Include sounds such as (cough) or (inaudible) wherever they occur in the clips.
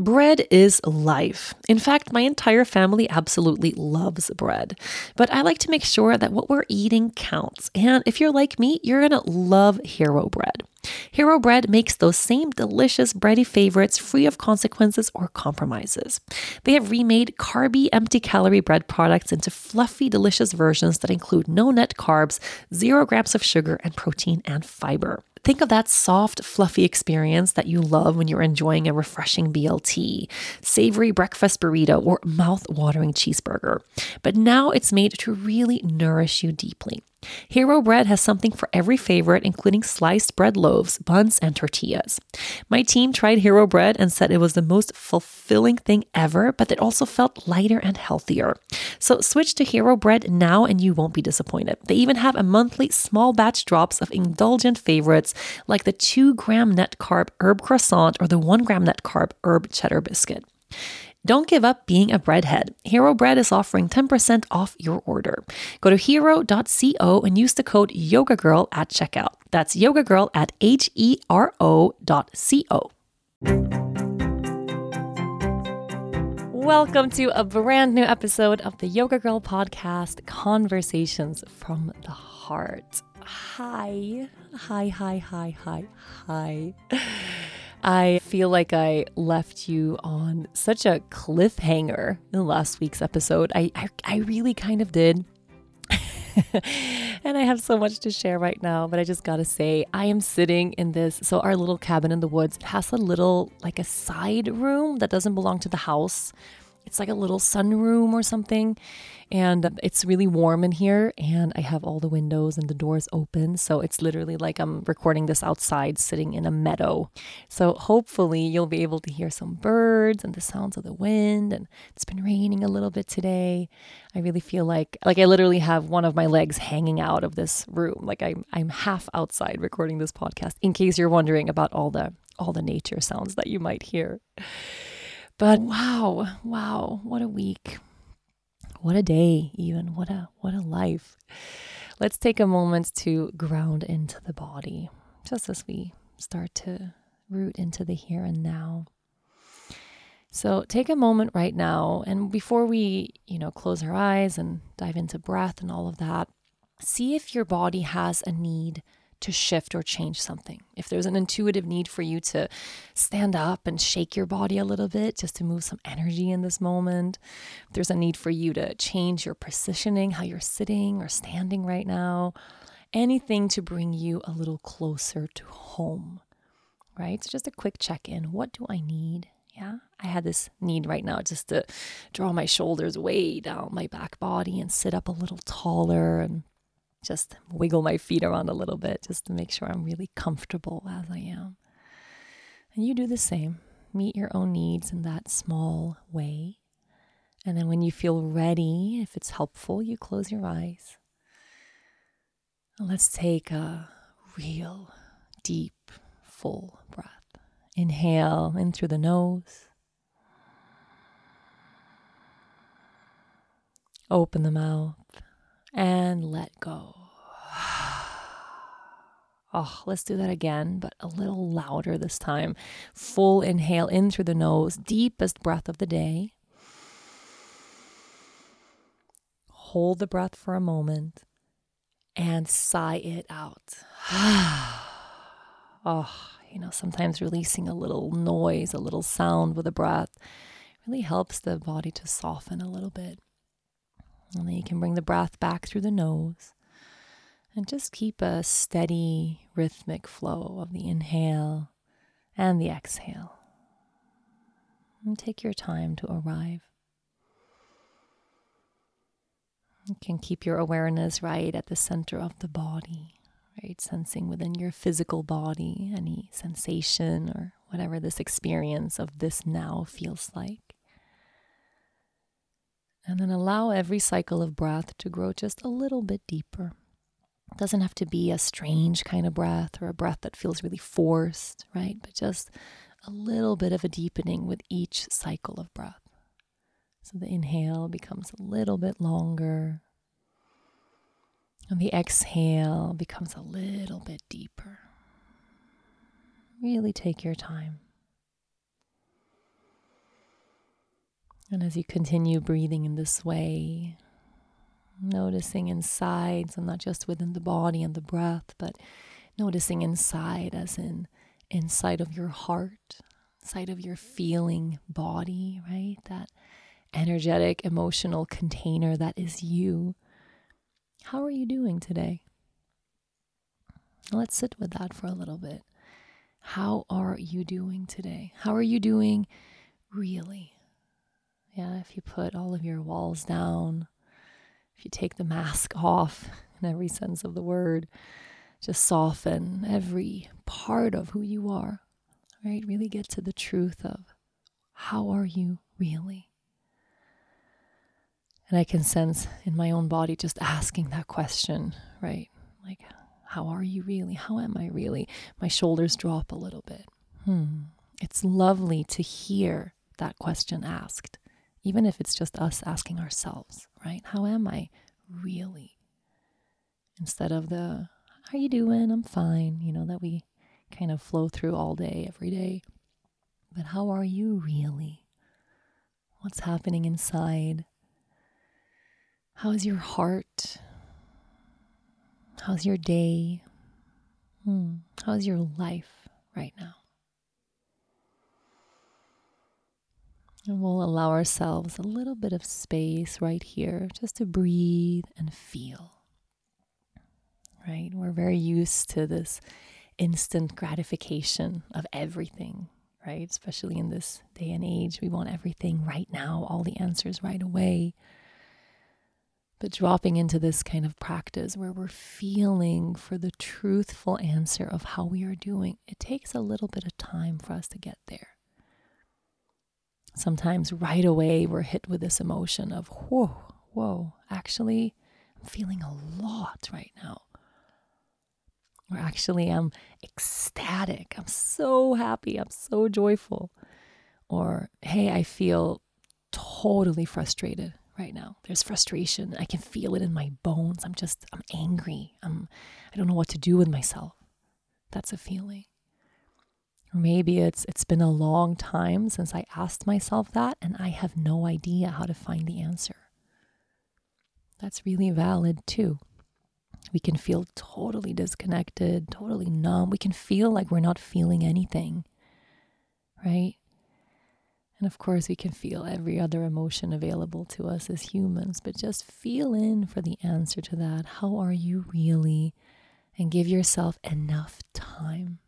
Bread is life. In fact, my entire family absolutely loves bread. But I like to make sure that what we're eating counts. And if you're like me, you're going to love Hero Bread. Hero Bread makes those same delicious bready favorites free of consequences or compromises. They have remade carby, empty calorie bread products into fluffy, delicious versions that include no net carbs, zero grams of sugar, and protein and fiber. Think of that soft, fluffy experience that you love when you're enjoying a refreshing BLT, savory breakfast burrito, or mouth watering cheeseburger. But now it's made to really nourish you deeply. Hero Bread has something for every favorite, including sliced bread loaves, buns, and tortillas. My team tried Hero Bread and said it was the most fulfilling thing ever, but it also felt lighter and healthier. So switch to Hero Bread now and you won't be disappointed. They even have a monthly small batch drops of indulgent favorites like the 2 gram net carb herb croissant or the 1 gram net carb herb cheddar biscuit. Don't give up being a breadhead. Hero Bread is offering 10% off your order. Go to hero.co and use the code YogaGirl at checkout. That's YogaGirl at H E R O dot C O. Welcome to a brand new episode of the Yoga Girl podcast, Conversations from the Heart. Hi, hi, hi, hi, hi, hi. I feel like I left you on such a cliffhanger in last week's episode. I, I, I really kind of did. (laughs) and I have so much to share right now, but I just gotta say, I am sitting in this. So, our little cabin in the woods, it has a little, like a side room that doesn't belong to the house. It's like a little sunroom or something. And it's really warm in here. And I have all the windows and the doors open. So it's literally like I'm recording this outside, sitting in a meadow. So hopefully you'll be able to hear some birds and the sounds of the wind. And it's been raining a little bit today. I really feel like like I literally have one of my legs hanging out of this room. Like I'm I'm half outside recording this podcast in case you're wondering about all the all the nature sounds that you might hear. But wow, wow, what a week. What a day, even. What a what a life. Let's take a moment to ground into the body, just as we start to root into the here and now. So take a moment right now and before we, you know, close our eyes and dive into breath and all of that, see if your body has a need to shift or change something. If there's an intuitive need for you to stand up and shake your body a little bit just to move some energy in this moment, if there's a need for you to change your positioning, how you're sitting or standing right now, anything to bring you a little closer to home, right? So just a quick check in. What do I need? Yeah, I had this need right now just to draw my shoulders way down my back body and sit up a little taller and just wiggle my feet around a little bit just to make sure I'm really comfortable as I am. And you do the same. Meet your own needs in that small way. And then when you feel ready, if it's helpful, you close your eyes. And let's take a real deep, full breath. Inhale in through the nose. Open the mouth and let go. (sighs) Oh, let's do that again, but a little louder this time. Full inhale in through the nose, deepest breath of the day. Hold the breath for a moment and sigh it out. (sighs) oh, you know, sometimes releasing a little noise, a little sound with the breath really helps the body to soften a little bit. And then you can bring the breath back through the nose and just keep a steady rhythmic flow of the inhale and the exhale. And take your time to arrive. You can keep your awareness right at the center of the body, right? Sensing within your physical body any sensation or whatever this experience of this now feels like. And then allow every cycle of breath to grow just a little bit deeper. It doesn't have to be a strange kind of breath or a breath that feels really forced, right? But just a little bit of a deepening with each cycle of breath. So the inhale becomes a little bit longer, and the exhale becomes a little bit deeper. Really take your time. And as you continue breathing in this way, noticing inside, so not just within the body and the breath, but noticing inside, as in inside of your heart, inside of your feeling body, right? That energetic, emotional container that is you. How are you doing today? Let's sit with that for a little bit. How are you doing today? How are you doing really? Yeah, if you put all of your walls down, if you take the mask off (laughs) in every sense of the word, just soften every part of who you are, right? Really get to the truth of how are you really? And I can sense in my own body just asking that question, right? Like, how are you really? How am I really? My shoulders drop a little bit. Hmm. It's lovely to hear that question asked, even if it's just us asking ourselves, right? How am I really? Instead of the, how you doing? I'm fine, you know, that we kind of flow through all day, every day. But how are you really? What's happening inside? How is your heart? How's your day? Hmm. How's your life right now? And we'll allow ourselves a little bit of space right here just to breathe and feel. Right? We're very used to this instant gratification of everything, right? Especially in this day and age. We want everything right now, all the answers right away. But dropping into this kind of practice where we're feeling for the truthful answer of how we are doing, it takes a little bit of time for us to get there. Sometimes right away we're hit with this emotion of, whoa, whoa, actually, I'm feeling a lot right now. Or actually, I'm ecstatic. I'm so happy. I'm so joyful. Or, hey, I feel totally frustrated right now. There's frustration. I can feel it in my bones. I'm just, I'm angry. I'm, I don't know what to do with myself. That's a feeling. Or maybe it's it's been a long time since I asked myself that and I have no idea how to find the answer. That's really valid too. We can feel totally disconnected, totally numb. We can feel like we're not feeling anything. Right? And of course, we can feel every other emotion available to us as humans, but just feel in for the answer to that. How are you really? And give yourself enough time.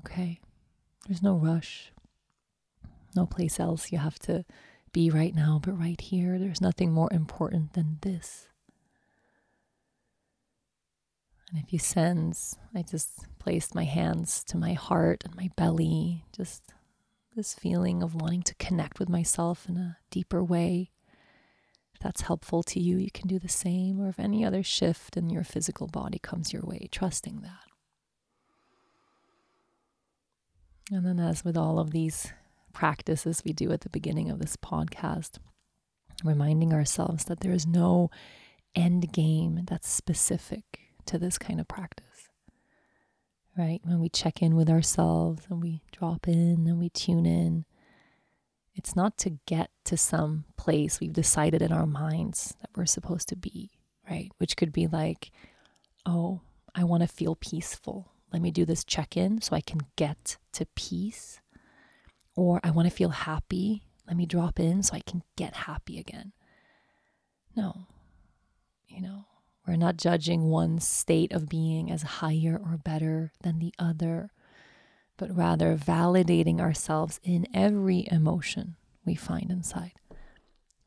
Okay? There's no rush, no place else you have to be right now, but right here, there's nothing more important than this. And if you sense, I just placed my hands to my heart and my belly, just this feeling of wanting to connect with myself in a deeper way. If that's helpful to you, you can do the same, or if any other shift in your physical body comes your way, trusting that. And then, as with all of these practices we do at the beginning of this podcast, reminding ourselves that there is no end game that's specific to this kind of practice right? When we check in with ourselves and we drop in and we tune in, it's not to get to some place we've decided in our minds that we're supposed to be, right? Which could be like, oh, I want to feel peaceful. Let me do this check in so I can get to peace. Or I want to feel happy. Let me drop in so I can get happy again. No, you know, we're not judging one state of being as higher or better than the other, but rather validating ourselves in every emotion we find inside.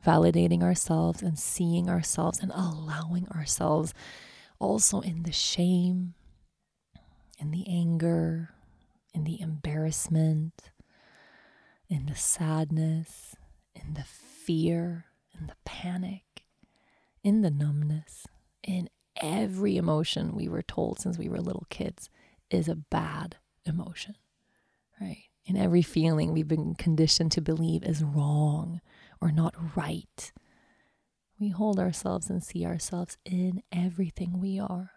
Validating ourselves and seeing ourselves and allowing ourselves also in the shame, in the anger, in the embarrassment, in the sadness, in the fear, in the panic, in the numbness in every emotion we were told since we were little kids is a bad emotion, right? In every feeling we've been conditioned to believe is wrong or not right. We hold ourselves and see ourselves in everything we are.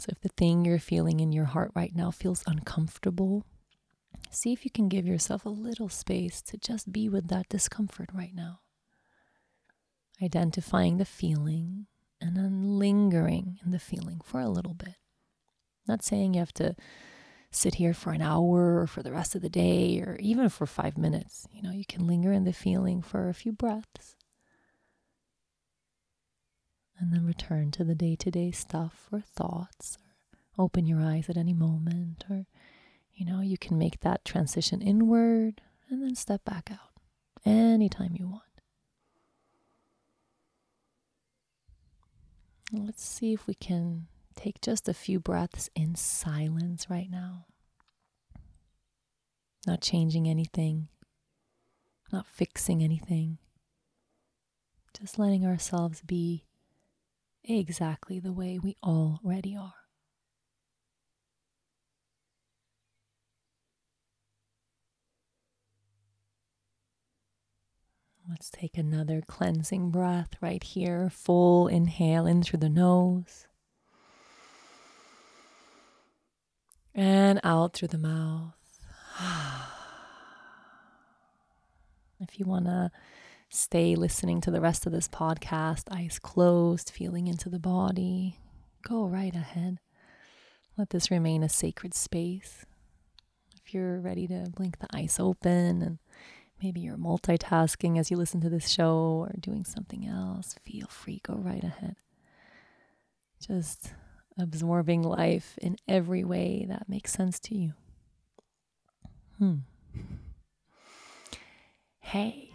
So if the thing you're feeling in your heart right now feels uncomfortable, See if you can give yourself a little space to just be with that discomfort right now. Identifying the feeling and then lingering in the feeling for a little bit. Not saying you have to sit here for an hour or for the rest of the day or even for five minutes. You know, you can linger in the feeling for a few breaths and then return to the day to day stuff or thoughts or open your eyes at any moment or you know you can make that transition inward and then step back out anytime you want. Let's see if we can take just a few breaths in silence right now. Not changing anything. Not fixing anything. Just letting ourselves be exactly the way we already are. Let's take another cleansing breath right here. Full inhale in through the nose and out through the mouth. (sighs) If you want to stay listening to the rest of this podcast, eyes closed, feeling into the body, go right ahead. Let this remain a sacred space. If you're ready to blink the eyes open and maybe you're multitasking as you listen to this show or doing something else, feel free, go right ahead. Just absorbing life in every way that makes sense to you. Hmm. Hey.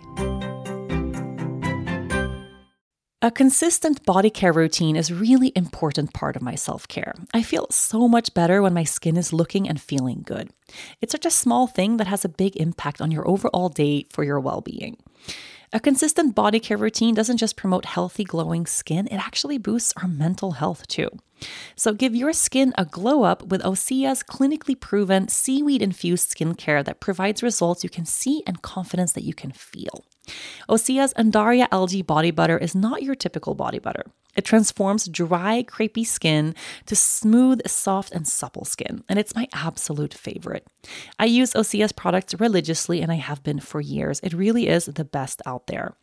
A consistent body care routine is really important part of my self-care. I feel so much better when my skin is looking and feeling good. It's such a small thing that has a big impact on your overall day for your well-being. A consistent body care routine doesn't just promote healthy, glowing skin, it actually boosts our mental health too. So give your skin a glow up with Osea's clinically proven seaweed infused skincare that provides results you can see and confidence that you can feel. Osea's Undaria algae body butter is not your typical body butter. It transforms dry, crepey skin to smooth, soft, and supple skin, and it's my absolute favorite. I use Osea products religiously, and I have been for years. It really is the best out there.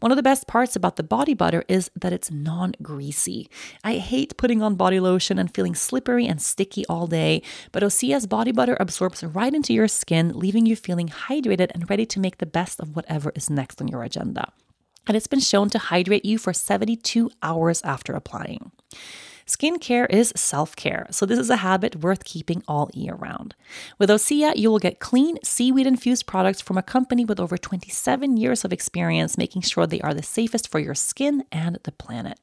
One of the best parts about the body butter is that it's non greasy. I hate putting on body lotion and feeling slippery and sticky all day, but Osea body butter absorbs right into your skin, leaving you feeling hydrated and ready to make the best of whatever is next on your agenda and it's been shown to hydrate you for 72 hours after applying. Skincare is self care, so this is a habit worth keeping all year round. With Osea, you will get clean, seaweed infused products from a company with over 27 years of experience making sure they are the safest for your skin and the planet.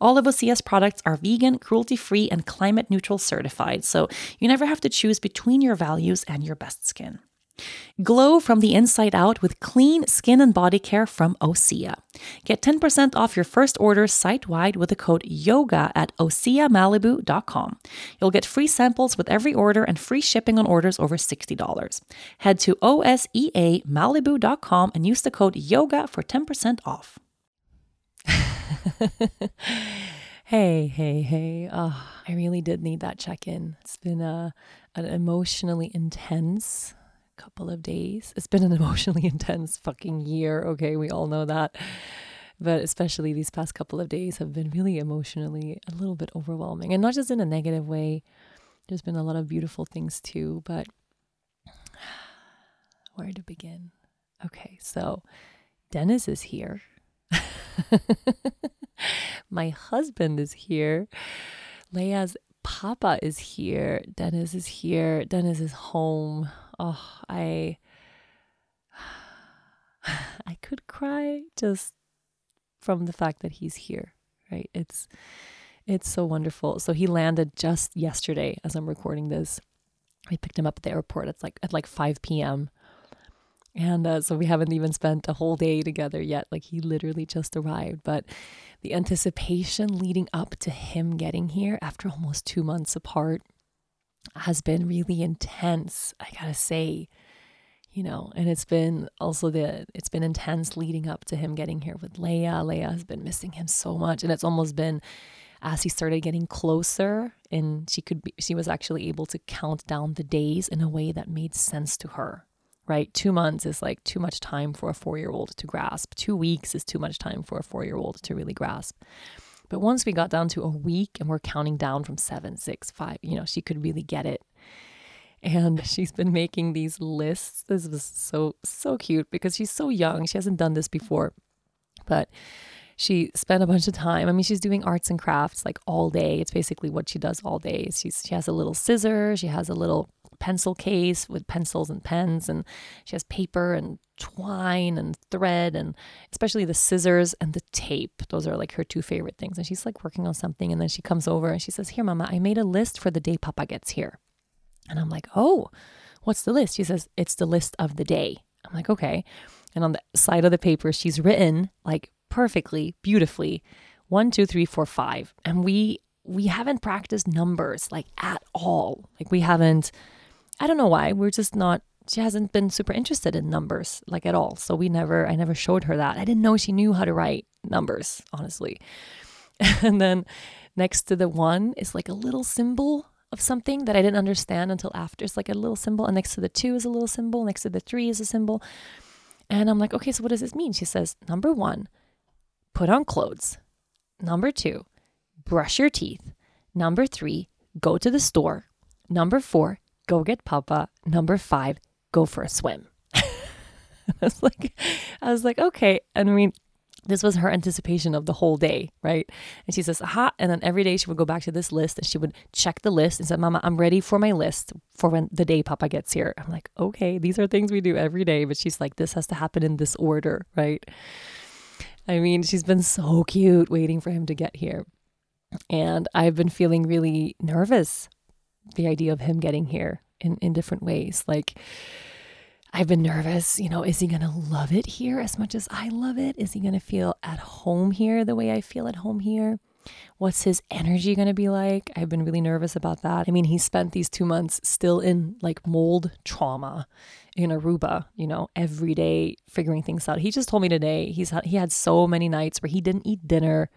All of Osea's products are vegan, cruelty free, and climate neutral certified, so you never have to choose between your values and your best skin. Glow from the inside out with clean skin and body care from Osea. Get 10% off your first order site wide with the code YOGA at OseaMalibu.com. You'll get free samples with every order and free shipping on orders over $60. Head to OSEAMalibu.com and use the code YOGA for 10% off. (laughs) hey, hey, hey. Oh, I really did need that check in. It's been a, an emotionally intense couple of days. It's been an (laughs) emotionally intense fucking year. Okay, we all know that. But especially these past couple of days have been really emotionally a little bit overwhelming and not just in a negative way. There's been a lot of beautiful things too, but (sighs) where to begin? Okay, so Dennis is here. (laughs) My husband is here. Lea's Papa is here. Dennis is here. Dennis is home oh, I (sighs) I could cry just from the fact that he's here, right? It's it's so wonderful. So he landed just yesterday as I'm recording this. We picked him up at the airport. It's like at like 5 p.m. And uh, so we haven't even spent a whole day together yet. Like he literally just arrived. But the anticipation leading up to him getting here after almost two months apart has been really intense, I gotta say. You know, and it's been also the it's been intense leading up to him getting here with Lea. Lea has been missing him so much, and it's almost been as he started getting closer and she could be, she was actually able to count down the days in a way that made sense to her right? Two months is like too much time for a four year old to grasp. Two weeks is too much time for a four year old to really grasp. But once we got down to a week and we're counting down from seven, six, five, you know, she could really get it. And (laughs) she's been making these lists. This was so, so cute because she's so young. She hasn't done this before. But she spent a bunch of time. I mean, she's doing arts and crafts like all day. It's basically what she does all day. She's she has a little scissor, she has a little pencil case with pencils and pens, and she has paper and twine and thread, and especially the scissors and the tape. Those are like her two favorite things. And she's like working on something, and then she comes over and she says, Here, Mama, I made a list for the day Papa gets here. And I'm like, Oh, what's the list? She says, It's the list of the day. I'm like, Okay. And on the side of the paper, she's written like perfectly, beautifully, one, two, three, four, five. And we we haven't practiced numbers like at all. Like we haven't I don't know why. We're just not she hasn't been super interested in numbers like at all. So we never I never showed her that. I didn't know she knew how to write numbers, honestly. (laughs) and then next to the 1 is like a little symbol of something that I didn't understand until after. It's like a little symbol and next to the 2 is a little symbol, next to the 3 is a symbol. And I'm like, "Okay, so what does this mean?" She says, "Number 1, put on clothes. Number 2, brush your teeth. Number 3, go to the store. Number 4, go get Papa. Number five, go for a swim. (laughs) I was like, I was like, okay. And I mean, this was her anticipation of the whole day, right? And she says, aha. And then every day she would go back to this list and she would check the list and said, Mama, I'm ready for my list for when the day Papa gets here. I'm like, okay, these are things we do every day. But she's like, this has to happen in this order, right? I mean, she's been so cute waiting for him to get here. And I've been feeling really nervous the idea of him getting here in, in different ways. Like, I've been nervous, you know, is he going to love it here as much as I love it? Is he going to feel at home here the way I feel at home here? What's his energy going to be like? I've been really nervous about that. I mean, he spent these two months still in like mold trauma in Aruba, you know, every day figuring things out. He just told me today he's he had so many nights where he didn't eat dinner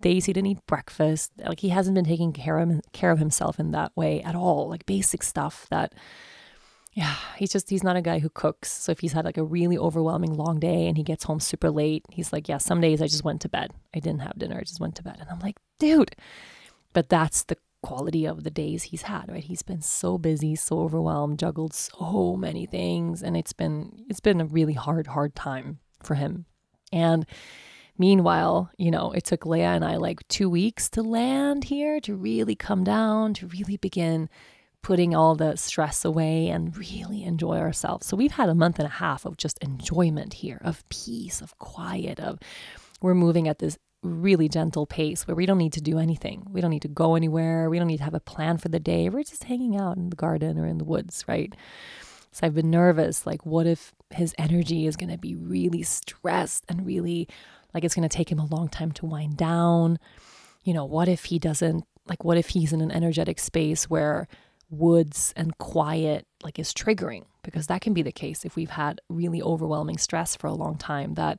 days he didn't eat breakfast. Like he hasn't been taking care of care of himself in that way at all. Like basic stuff that yeah, he's just he's not a guy who cooks. So if he's had like a really overwhelming long day and he gets home super late, he's like, "Yeah, some days I just went to bed. I didn't have dinner. I just went to bed." And I'm like, "Dude." But that's the quality of the days he's had, right? He's been so busy, so overwhelmed, juggled so many things, and it's been it's been a really hard hard time for him. And Meanwhile, you know, it took Lea and I like two weeks to land here, to really come down, to really begin putting all the stress away and really enjoy ourselves. So we've had a month and a half of just enjoyment here, of peace, of quiet, of we're moving at this really gentle pace where we don't need to do anything. We don't need to go anywhere. We don't need to have a plan for the day. We're just hanging out in the garden or in the woods, right? So I've been nervous like, what if his energy is going to be really stressed and really like it's going to take him a long time to wind down. You know, what if he doesn't, like, what if he's in an energetic space where woods and quiet, like, is triggering? Because that can be the case if we've had really overwhelming stress for a long time that,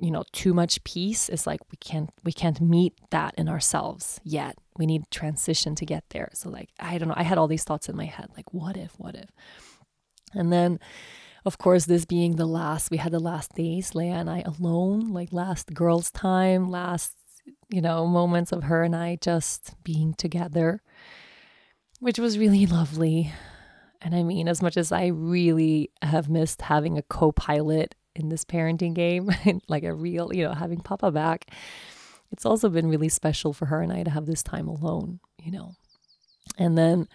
you know, too much peace is like we can't we can't meet that in ourselves yet. We need transition to get there. So like I don't know, I had all these thoughts in my head like what if, what if? And then of course, this being the last, we had the last days, Lea and I alone, like last girls' time, last, you know, moments of her and I just being together, which was really lovely. And I mean, as much as I really have missed having a co pilot in this parenting game, (laughs) like a real, you know, having Papa back, it's also been really special for her and I to have this time alone, you know. And then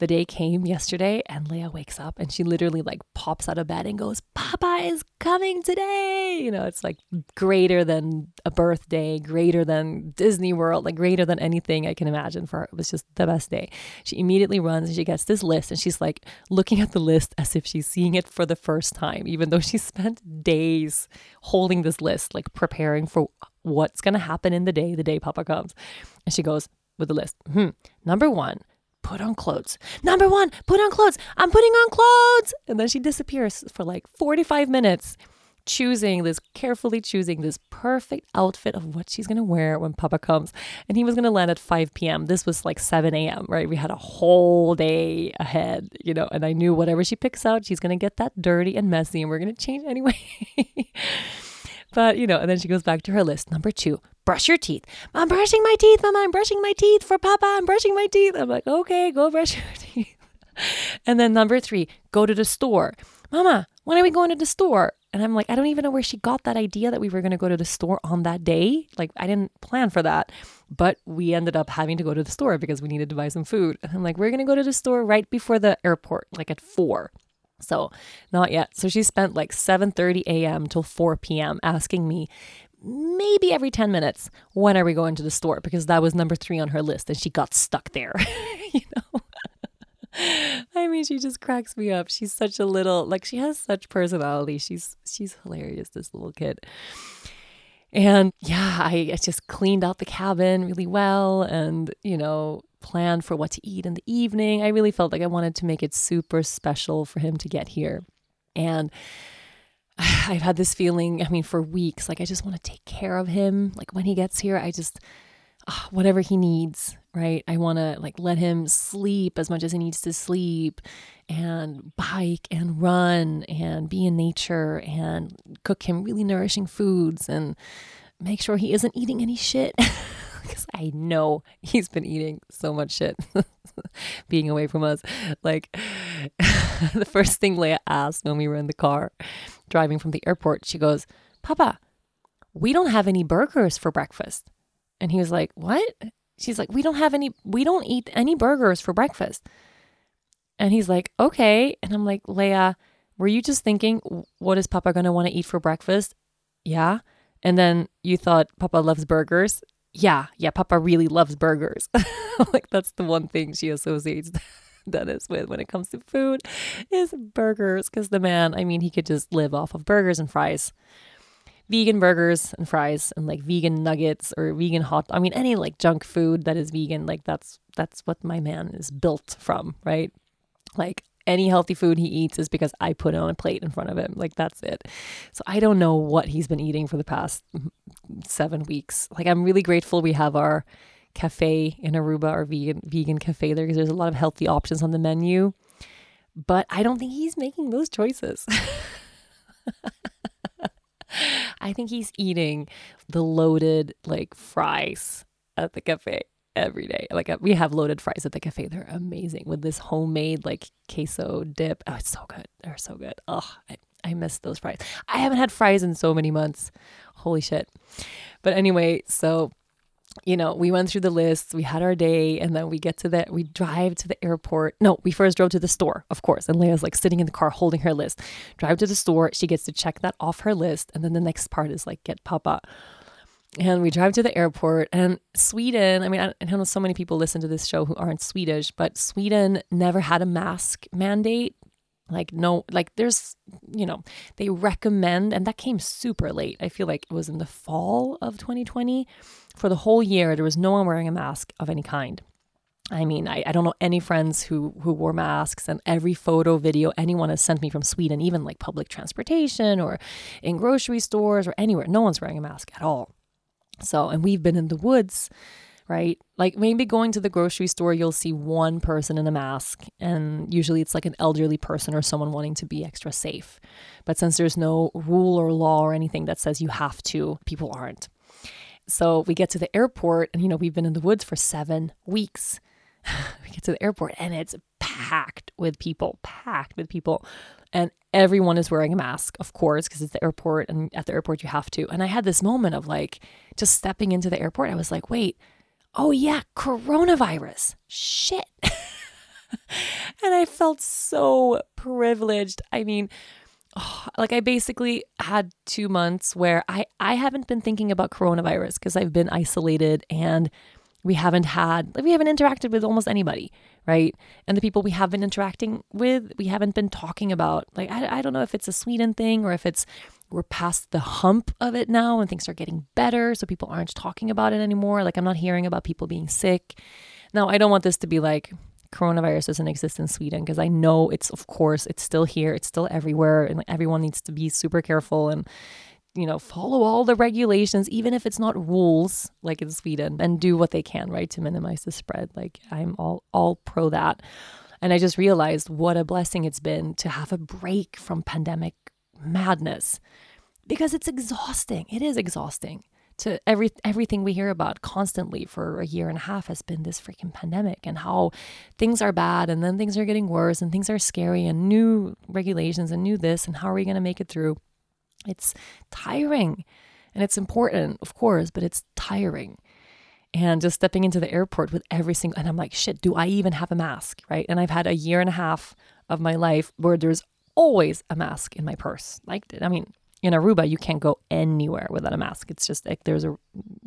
the day came yesterday and Lea wakes up and she literally like pops out of bed and goes, Papa is coming today. You know, it's like greater than a birthday, greater than Disney World, like greater than anything I can imagine for her. It was just the best day. She immediately runs and she gets this list and she's like looking at the list as if she's seeing it for the first time, even though she (laughs) spent days holding this list, like preparing for what's going to happen in the day, the day Papa comes. And she goes, with the list. Hmm. Number one, put on clothes. Number one, put on clothes. I'm putting on clothes. And then she disappears for like 45 minutes choosing this, carefully choosing this perfect outfit of what she's going to wear when Papa comes. And he was going to land at 5 p.m. This was like 7 a.m., right? We had a whole day ahead, you know, and I knew whatever she picks out, she's going to get that dirty and messy, and we're going to change anyway. (laughs) but, you know, and then she goes back to her list. Number two, brush your teeth. I'm brushing my teeth, Mama. I'm brushing my teeth for Papa. I'm brushing my teeth. I'm like, okay, go brush your (laughs) teeth. And then number three, go to the store. Mama, when are we going to the store? And I'm like, I don't even know where she got that idea that we were going to go to the store on that day. Like, I didn't plan for that. But we ended up having to go to the store because we needed to buy some food. And I'm like, we're going to go to the store right before the airport, like at four. So, not yet. So she spent like 7:30 a.m. till 4 p.m. asking me maybe every 10 minutes, when are we going to the store? Because that was number 3 on her list and she got stuck there. (laughs) you know. (laughs) I mean, she just cracks me up. She's such a little like she has such personality. She's she's hilarious, this little kid. And yeah, I, I just cleaned out the cabin really well and, you know, planned for what to eat in the evening. I really felt like I wanted to make it super special for him to get here. And (sighs) I've had this feeling, I mean, for weeks, like I just want to take care of him. Like when he gets here, I just, uh, whatever he needs, right? I want to like let him sleep as much as he needs to sleep and bike and run and be in nature and cook him really nourishing foods and make sure he isn't eating any shit. (laughs) (laughs) Because I know he's been eating so much shit (laughs) being away from us. Like, (laughs) the first thing Lea asked when we were in the car driving from the airport, she goes, Papa, we don't have any burgers for breakfast. And he was like, What? She's like, We don't have any, we don't eat any burgers for breakfast. And he's like, Okay. And I'm like, Lea, were you just thinking, What is Papa going to want to eat for breakfast? Yeah. And then you thought Papa loves burgers. Yeah. Yeah. Papa really loves burgers. (laughs) like, that's the one thing she associates. (laughs) Dennis with when it comes to food is burgers. Because the man, I mean, he could just live off of burgers and fries vegan burgers and fries and like vegan nuggets or vegan hot I mean any like junk food that is vegan like that's that's what my man is built from, right? Like any healthy food he eats is because I put it on a plate in front of him. Like that's it. So I don't know what he's been eating for the past 7 weeks. Like I'm really grateful we have our cafe in Aruba our vegan vegan cafe there because there's a lot of healthy options on the menu. But I don't think he's making those choices. (laughs) I think he's eating the loaded like fries at the cafe every day. Like uh, we have loaded fries at the cafe. They're amazing with this homemade like queso dip. Oh, it's so good. They're so good. Oh, I, I miss those fries. I haven't had fries in so many months. Holy shit. But anyway, so you know, we went through the list, we had our day, and then we get to the, we drive to the airport. No, we first drove to the store, of course. And Lea's like sitting in the car holding her list. Drive to the store, she gets to check that off her list. And then the next part is like, get Papa. And we drive to the airport. And Sweden, I mean, I, I know so many people listen to this show who aren't Swedish, but Sweden never had a mask mandate. Like no like there's you know they recommend and that came super late. I feel like it was in the fall of 2020 for the whole year there was no one wearing a mask of any kind. I mean i, I don't know any friends who who wore masks and every photo video anyone has sent me from sweden even like public transportation or in grocery stores or anywhere no one's wearing a mask at all so and we've been in the woods right? Like maybe going to the grocery store, you'll see one person in a mask, and usually it's like an elderly person or someone wanting to be extra safe. But since there's no rule or law or anything that says you have to, people aren't. So we get to the airport, and you know, we've been in the woods for seven weeks. (laughs) we get to the airport, and it's packed with people, packed with people. And everyone is wearing a mask, of course, because it's the airport, and at the airport, you have to. And I had this moment of like just stepping into the airport. I was like, wait, oh yeah, coronavirus. Shit. (laughs) and I felt so privileged. I mean, oh, (sighs) like I basically had 2 months where I I haven't been thinking about coronavirus because I've been isolated and we haven't had we haven't interacted with almost anybody right? And the people we have been interacting with we haven't been talking about like I, I don't know if it's a sweden thing or if it's we're past the hump of it now and things are getting better so people aren't talking about it anymore. Like i'm not hearing about people being sick. Now i don't want this to be like coronavirus doesn't exist in Sweden because I know it's of course it's still here, it's still everywhere, and everyone needs to be super careful and you know follow all the regulations, even if it's not rules like in Sweden, and do what they can right to minimize the spread. Like I'm all all pro that, and I just realized what a blessing it's been to have a break from pandemic madness because it's exhausting. It is exhausting to every everything we hear about constantly for a year and a half has been this freaking pandemic and how things are bad and then things are getting worse and things are scary and new regulations and new this and how are we going to make it through it's tiring and it's important of course but it's tiring and just stepping into the airport with every single and I'm like shit do I even have a mask right and I've had a year and a half of my life where there's always a mask in my purse like I mean in Aruba, you can't go anywhere without a mask. It's just like there's a,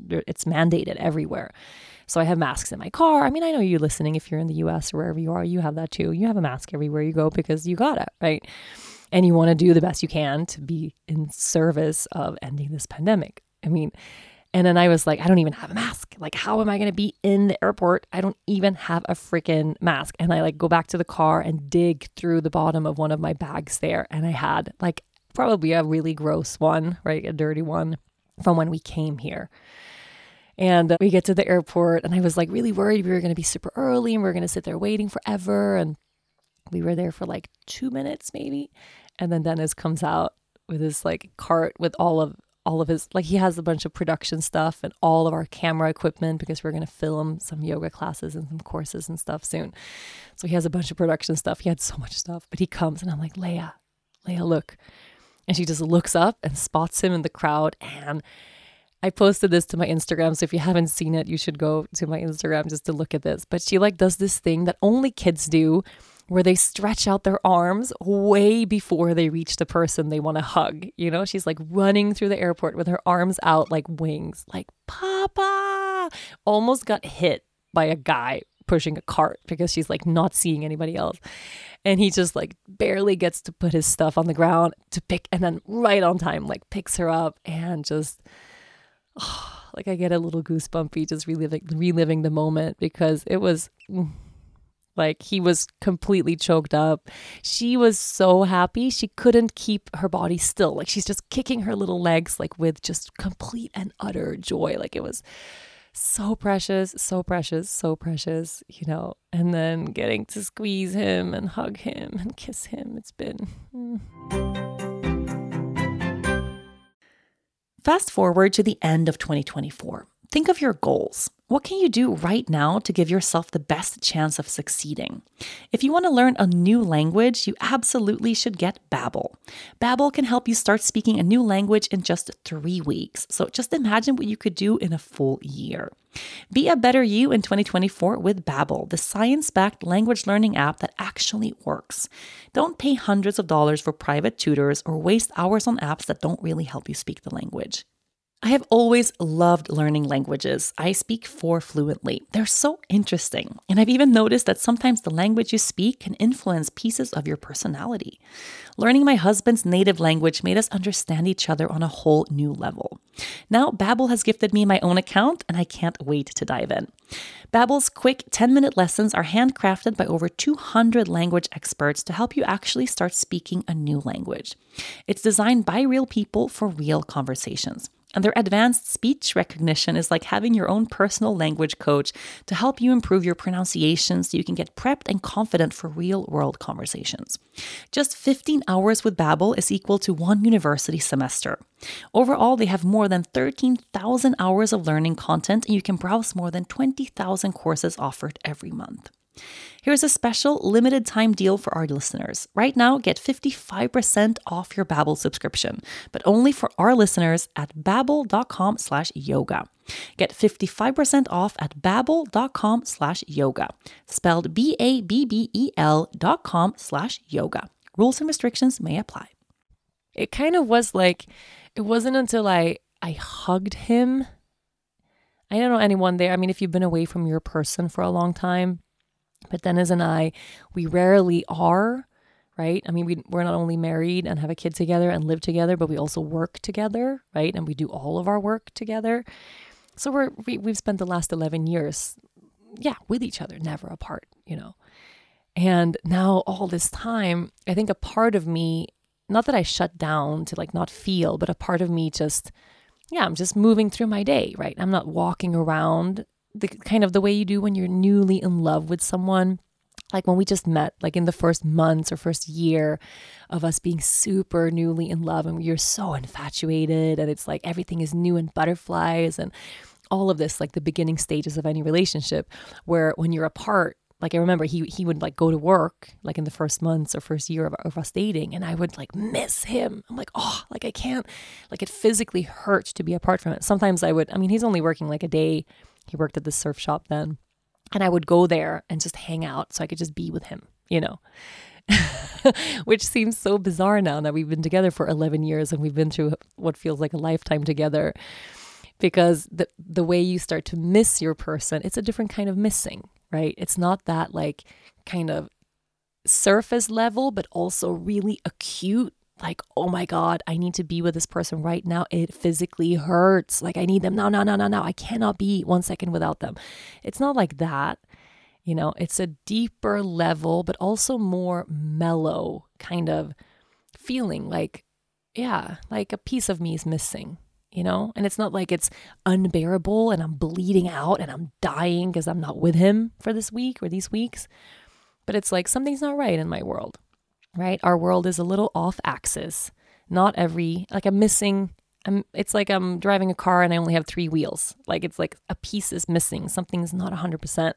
it's mandated everywhere. So I have masks in my car. I mean, I know you're listening, if you're in the US or wherever you are, you have that too. You have a mask everywhere you go because you got it, right? And you want to do the best you can to be in service of ending this pandemic. I mean, and then I was like, I don't even have a mask. Like, how am I going to be in the airport? I don't even have a freaking mask. And I like go back to the car and dig through the bottom of one of my bags there. And I had like probably a really gross one, right? A dirty one from when we came here. And we get to the airport, and I was like really worried we were going to be super early and we are going to sit there waiting forever. And we were there for like two minutes, maybe. And then Dennis comes out with his like cart with all of all of his like he has a bunch of production stuff and all of our camera equipment because we're going to film some yoga classes and some courses and stuff soon. So he has a bunch of production stuff. He had so much stuff, but he comes and I'm like, "Lea, Lea, look. And she just looks up and spots him in the crowd. And I posted this to my Instagram. So if you haven't seen it, you should go to my Instagram just to look at this. But she like does this thing that only kids do where they stretch out their arms way before they reach the person they want to hug. You know, she's like running through the airport with her arms out like wings, like Papa. Almost got hit by a guy pushing a cart because she's like not seeing anybody else. And he just like barely gets to put his stuff on the ground to pick, and then right on time, like picks her up and just, oh, (sighs) like I get a little goosebumpy just reliving, reliving the moment because it was. Mm, like he was completely choked up. She was so happy. She couldn't keep her body still. Like she's just kicking her little legs like with just complete and utter joy. Like it was so precious, so precious, so precious, you know, and then getting to squeeze him and hug him and kiss him. It's been. Mm. Fast forward to the end of 2024. Think of your goals. What can you do right now to give yourself the best chance of succeeding? If you want to learn a new language, you absolutely should get Babbel. Babbel can help you start speaking a new language in just 3 weeks. So just imagine what you could do in a full year. Be a better you in 2024 with Babbel, the science-backed language learning app that actually works. Don't pay hundreds of dollars for private tutors or waste hours on apps that don't really help you speak the language. I have always loved learning languages. I speak four fluently. They're so interesting. And I've even noticed that sometimes the language you speak can influence pieces of your personality. Learning my husband's native language made us understand each other on a whole new level. Now, Babbel has gifted me my own account, and I can't wait to dive in. Babbel's quick 10-minute lessons are handcrafted by over 200 language experts to help you actually start speaking a new language. It's designed by real people for real conversations. And their advanced speech recognition is like having your own personal language coach to help you improve your pronunciation so you can get prepped and confident for real world conversations. Just 15 hours with Babbel is equal to one university semester. Overall, they have more than 13,000 hours of learning content and you can browse more than 20,000 courses offered every month. Here's a special limited time deal for our listeners. Right now, get 55% off your Babbel subscription, but only for our listeners at babbel.com slash yoga. Get 55% off at babbel.com slash yoga, spelled B-A-B-B-E-L dot com slash yoga. Rules and restrictions may apply. It kind of was like, it wasn't until I, I hugged him I don't know anyone there. I mean, if you've been away from your person for a long time, but Dennis and I, we rarely are, right? I mean, we, we're not only married and have a kid together and live together, but we also work together, right? And we do all of our work together. So we're, we, we've spent the last 11 years, yeah, with each other, never apart, you know? And now, all this time, I think a part of me, not that I shut down to like not feel, but a part of me just, yeah, I'm just moving through my day, right? I'm not walking around the kind of the way you do when you're newly in love with someone like when we just met, like in the first months or first year of us being super newly in love, and you're so infatuated, and it's like everything is new and butterflies, and all of this, like the beginning stages of any relationship, where when you're apart, like I remember he he would like go to work like in the first months or first year of, of us dating, and I would like miss him. I'm like, oh, like I can't, like it physically hurts to be apart from it. Sometimes I would, I mean, he's only working like a day. He worked at the surf shop then and I would go there and just hang out so I could just be with him, you know. (laughs) Which seems so bizarre now that we've been together for 11 years and we've been through what feels like a lifetime together. Because the the way you start to miss your person, it's a different kind of missing, right? It's not that like kind of surface level, but also really acute like, oh my God, I need to be with this person right now. It physically hurts. Like, I need them now, now, now, now, now. I cannot be one second without them. It's not like that. You know, it's a deeper level, but also more mellow kind of feeling like, yeah, like a piece of me is missing, you know? And it's not like it's unbearable and I'm bleeding out and I'm dying because I'm not with him for this week or these weeks. But it's like something's not right in my world right? Our world is a little off axis. Not every, like I'm missing, I'm, it's like I'm driving a car and I only have three wheels. Like it's like a piece is missing, something's not 100%.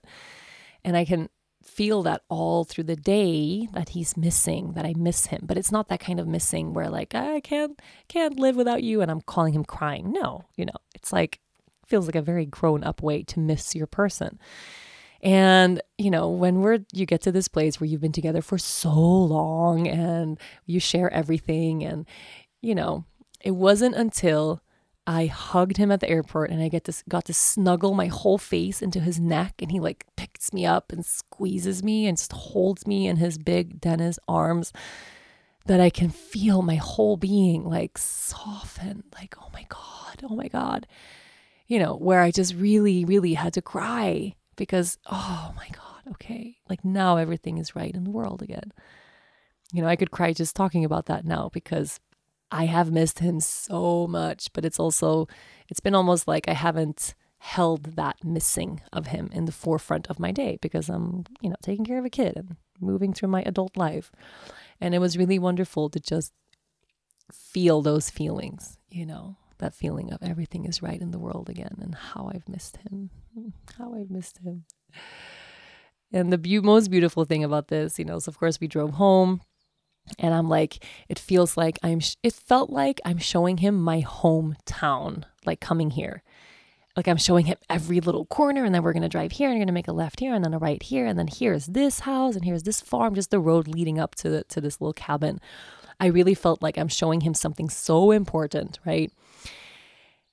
And I can feel that all through the day that he's missing, that I miss him. But it's not that kind of missing where like ah, I can't can't live without you and I'm calling him crying. No, you know, it's like feels like a very grown up way to miss your person. And, you know, when we're, you get to this place where you've been together for so long and you share everything. And, you know, it wasn't until I hugged him at the airport and I get to, got to snuggle my whole face into his neck and he like picks me up and squeezes me and just holds me in his big Dennis arms that I can feel my whole being like soften, like, oh my God, oh my God. You know, where I just really, really had to cry because, oh my God, okay, like now everything is right in the world again. You know, I could cry just talking about that now because I have missed him so much, but it's also, it's been almost like I haven't held that missing of him in the forefront of my day because I'm, you know, taking care of a kid and moving through my adult life. And it was really wonderful to just feel those feelings, you know, that feeling of everything is right in the world again and how I've missed him. (laughs) How I've missed him. And the be- most beautiful thing about this, you know, is of course we drove home and I'm like, it feels like I'm, sh- it felt like I'm showing him my hometown, like coming here. Like I'm showing him every little corner, and then we're gonna drive here, and you're gonna make a left here, and then a right here, and then here's this house, and here's this farm, just the road leading up to the, to this little cabin. I really felt like I'm showing him something so important, right?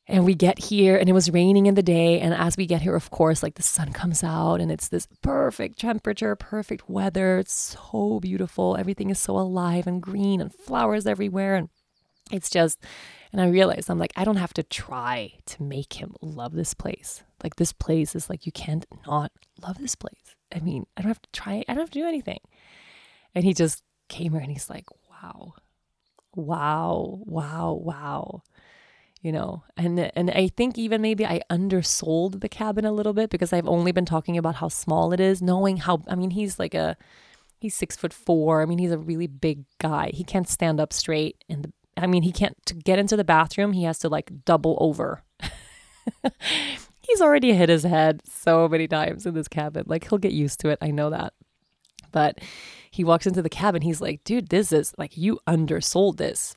And we get here and it was raining in the day. And as we get here, of course, like the sun comes out and it's this perfect temperature, perfect weather. It's so beautiful. Everything is so alive and green and flowers everywhere. And it's just, and I realized I'm like, I don't have to try to make him love this place. Like, this place is like, you can't not love this place. I mean, I don't have to try, I don't have to do anything. And he just came here and he's like, wow, wow, wow, wow you know? And and i think even maybe i undersold the cabin a little bit because i've only been talking about how small it is knowing how i mean he's like a he's six foot four. I mean he's a really big guy. He can't stand up straight and i mean he can't to get into the bathroom he has to like double over. (laughs) He's already hit his head so many times in this cabin. Like he'll get used to it. I know that. But he walks into the cabin. He's like dude this is like you undersold this.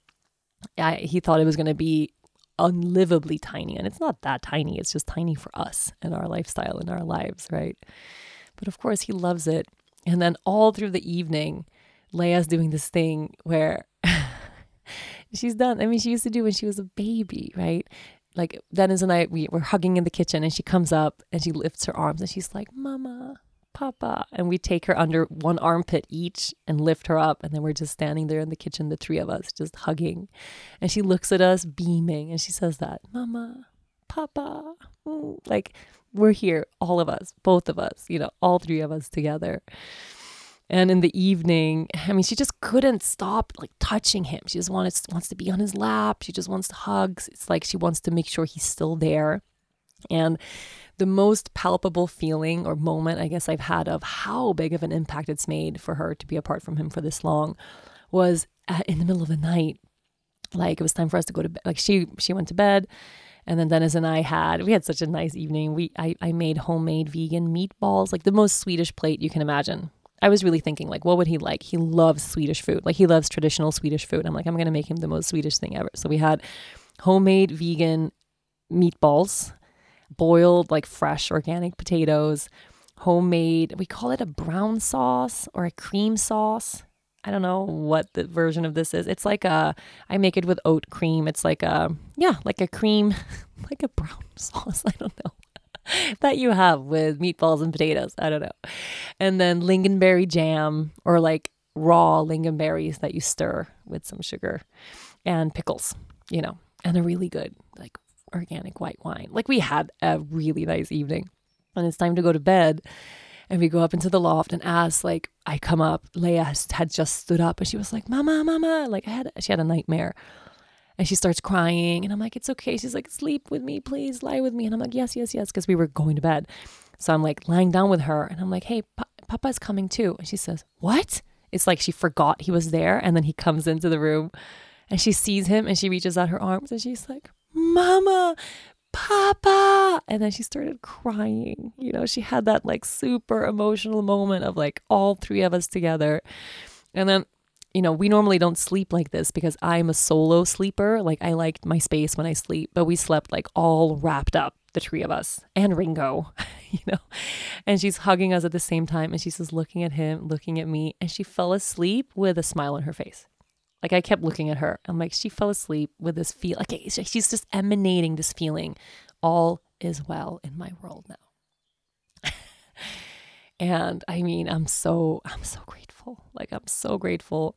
I, he thought it was going to be unlivably tiny. And it's not that tiny, it's just tiny for us and our lifestyle and our lives, right? But of course, he loves it. And then all through the evening, Lea's doing this thing where (laughs) she's done. I mean, she used to do when she was a baby, right? Like Dennis and I, we were hugging in the kitchen, and she comes up and she lifts her arms and she's like, "Mama, Papa. And we take her under one armpit each and lift her up. And then we're just standing there in the kitchen, the three of us, just hugging. And she looks at us beaming and she says that, Mama, Papa. Mm. Like we're here, all of us, both of us, you know, all three of us together. And in the evening, I mean, she just couldn't stop like touching him. She just wants wants to be on his lap. She just wants hugs. It's like she wants to make sure he's still there. And the most palpable feeling or moment I guess I've had of how big of an impact it's made for her to be apart from him for this long was at, in the middle of the night. Like it was time for us to go to bed. Like she she went to bed and then Dennis and I had we had such a nice evening. We I, I made homemade vegan meatballs, like the most Swedish plate you can imagine. I was really thinking like what would he like? He loves Swedish food. Like he loves traditional Swedish food. I'm like I'm to make him the most Swedish thing ever. So we had homemade vegan meatballs boiled, like fresh organic potatoes, homemade, we call it a brown sauce or a cream sauce. I don't know what the version of this is. It's like a, I make it with oat cream. It's like a, yeah, like a cream, (laughs) like a brown (laughs) sauce. I don't know. (laughs) that you have with meatballs and potatoes. I don't know. And then lingonberry jam or like raw lingonberries that you stir with some sugar and pickles, you know, and a really good like organic white wine. Like we had a really nice evening. And it's time to go to bed. And we go up into the loft, and as like I come up, Lea had just stood up, and she was like, "Mama, Mama!" Like I had, she had a nightmare, and she starts crying, and I'm like, "It's okay." She's like, "Sleep with me, please, lie with me," and I'm like, "Yes, yes, yes," because we were going to bed. So I'm like lying down with her, and I'm like, "Hey, pa- Papa's coming too," and she says, "What?" It's like she forgot he was there, and then he comes into the room, and she sees him, and she reaches out her arms, and she's like, Mama, Papa. And then she started crying. You know, she had that like super emotional moment of like all three of us together. And then, you know, we normally don't sleep like this because I'm a solo sleeper. Like I like my space when I sleep, but we slept like all wrapped up, the three of us and Ringo, (laughs) you know. And she's hugging us at the same time and she's just looking at him, looking at me, and she fell asleep with a smile on her face. Like I kept looking at her. I'm like, she fell asleep with this feel. Like she's just emanating this feeling. All is well in my world now. (laughs) and I mean, I'm so I'm so grateful. Like I'm so grateful.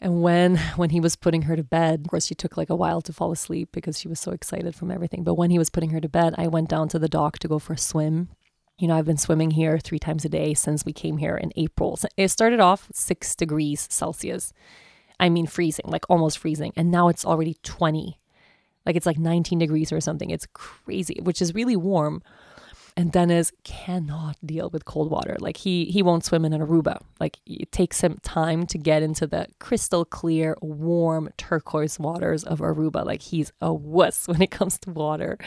And when when he was putting her to bed, of course she took like a while to fall asleep because she was so excited from everything. But when he was putting her to bed, I went down to the dock to go for a swim. You know, I've been swimming here three times a day since we came here in April. It started off six degrees Celsius. I mean freezing, like almost freezing. And now it's already 20. Like it's like 19 degrees or something. It's crazy, which is really warm. And Dennis cannot deal with cold water. Like he he won't swim in an Aruba. Like it takes him time to get into the crystal clear, warm turquoise waters of Aruba. Like he's a wuss (laughs) when it comes to water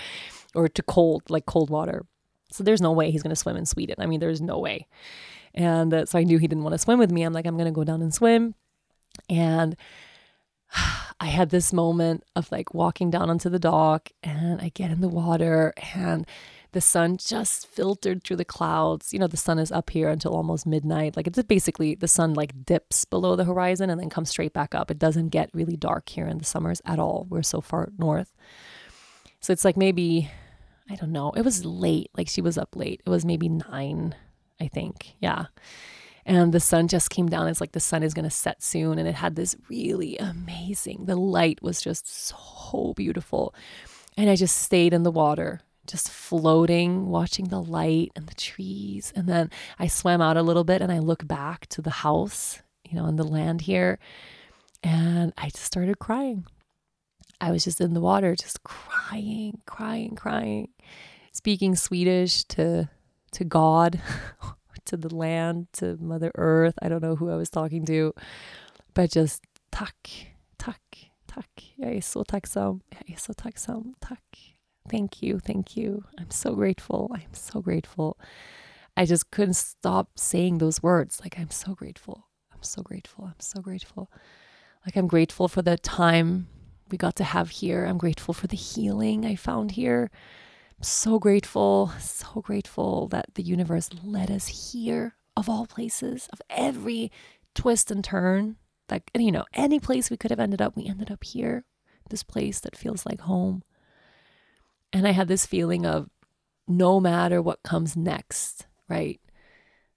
or to cold, like cold water. So there's no way he's going to swim in Sweden. I mean, there's no way. And uh, so I knew he didn't want to swim with me. I'm like, I'm going to go down and swim. And (sighs) I had this moment of like walking down onto the dock and I get in the water and the sun just filtered through the clouds. You know, the sun is up here until almost midnight. Like it's basically the sun like dips below the horizon and then comes straight back up. It doesn't get really dark here in the summers at all. We're so far north. So it's like maybe, I don't know, it was late. Like she was up late. It was maybe nine, I think. Yeah and the sun just came down. It's like the sun is going to set soon. And it had this really amazing, the light was just so beautiful. And I just stayed in the water, just floating, watching the light and the trees. And then I swam out a little bit and I look back to the house, you know, on the land here. And I just started crying. I was just in the water, just crying, crying, crying, speaking Swedish to to God (laughs) to the land, to Mother Earth. I don't know who I was talking to, but just tack, tack, tack. Jag är så tacksam. Jag är så tacksam. Tack. Thank you, thank you. I'm so grateful. I'm so grateful. I just couldn't stop saying those words. Like, I'm so grateful. I'm so grateful. I'm so grateful. Like, I'm grateful for the time we got to have here. I'm grateful for the healing I found here so grateful, so grateful that the universe led us here, of all places, of every twist and turn. That, you know, any place we could have ended up, we ended up here, this place that feels like home. And I had this feeling of no matter what comes next, right?